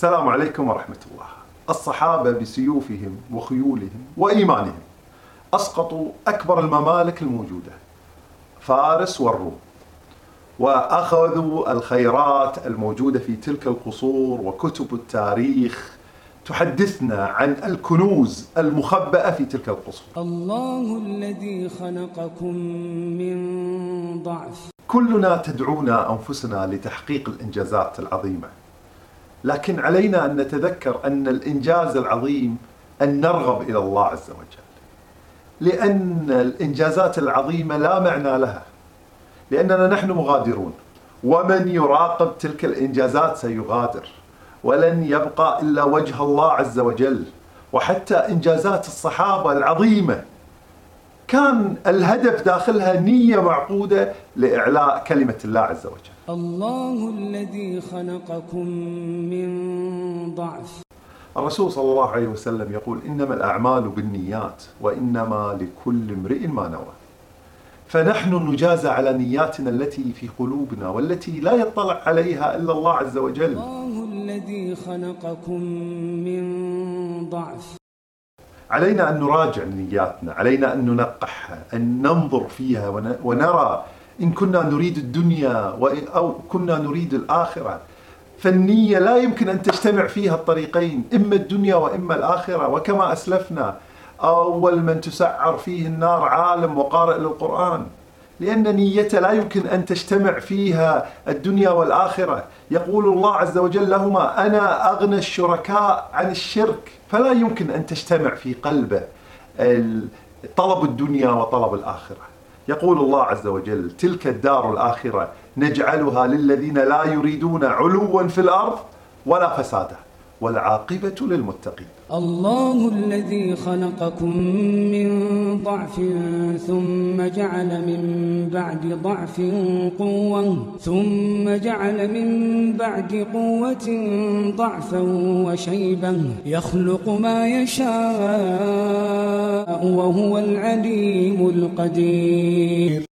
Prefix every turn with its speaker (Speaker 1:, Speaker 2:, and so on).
Speaker 1: السلام عليكم ورحمة الله. الصحابة بسيوفهم وخيولهم وإيمانهم أسقطوا أكبر الممالك الموجودة فارس والروم وأخذوا الخيرات الموجودة في تلك القصور وكتب التاريخ تحدثنا عن الكنوز المخبأة في تلك القصور.
Speaker 2: الله الذي خلقكم من ضعف.
Speaker 1: كلنا تدعونا أنفسنا لتحقيق الإنجازات العظيمة. لكن علينا أن نتذكر أن الإنجاز العظيم أن نرغب إلى الله عز وجل. لأن الإنجازات العظيمة لا معنى لها. لأننا نحن مغادرون. ومن يراقب تلك الإنجازات سيغادر. ولن يبقى إلا وجه الله عز وجل. وحتى إنجازات الصحابة العظيمة كان الهدف داخلها نية معقودة لإعلاء كلمة الله عز وجل.
Speaker 2: الله الذي خلقكم من ضعف.
Speaker 1: الرسول صلى الله عليه وسلم يقول إنما الأعمال بالنيات وإنما لكل امرئ ما نوى. فنحن نجازى على نياتنا التي في قلوبنا والتي لا يطلع عليها إلا الله عز وجل.
Speaker 2: الله الذي خلقكم من ضعف.
Speaker 1: علينا أن نراجع نياتنا علينا أن ننقحها أن ننظر فيها ون- ونرى إن كنا نريد الدنيا أو كنا نريد الآخرة. فالنية لا يمكن أن تجتمع فيها الطريقين إما الدنيا وإما الآخرة. وكما أسلفنا أول من تسعر فيه النار عالم وقارئ للقرآن. لأن نيته لا يمكن أن تجتمع فيها الدنيا والآخرة. يقول الله عز وجل لهما أنا أغنى الشركاء عن الشرك. فلا يمكن أن تجتمع في قلبه طلب الدنيا وطلب الآخرة. يقول الله عز وجل تلك الدار الآخرة نجعلها للذين لا يريدون علوا في الأرض ولا فسادا. والعاقبة للمتقين.
Speaker 2: الله الذي خلقكم من ضعف ثم جعل من بعد ضعف قوة ثم جعل من بعد قوة ضعفا وشيبا يخلق ما يشاء وهو العليم القدير.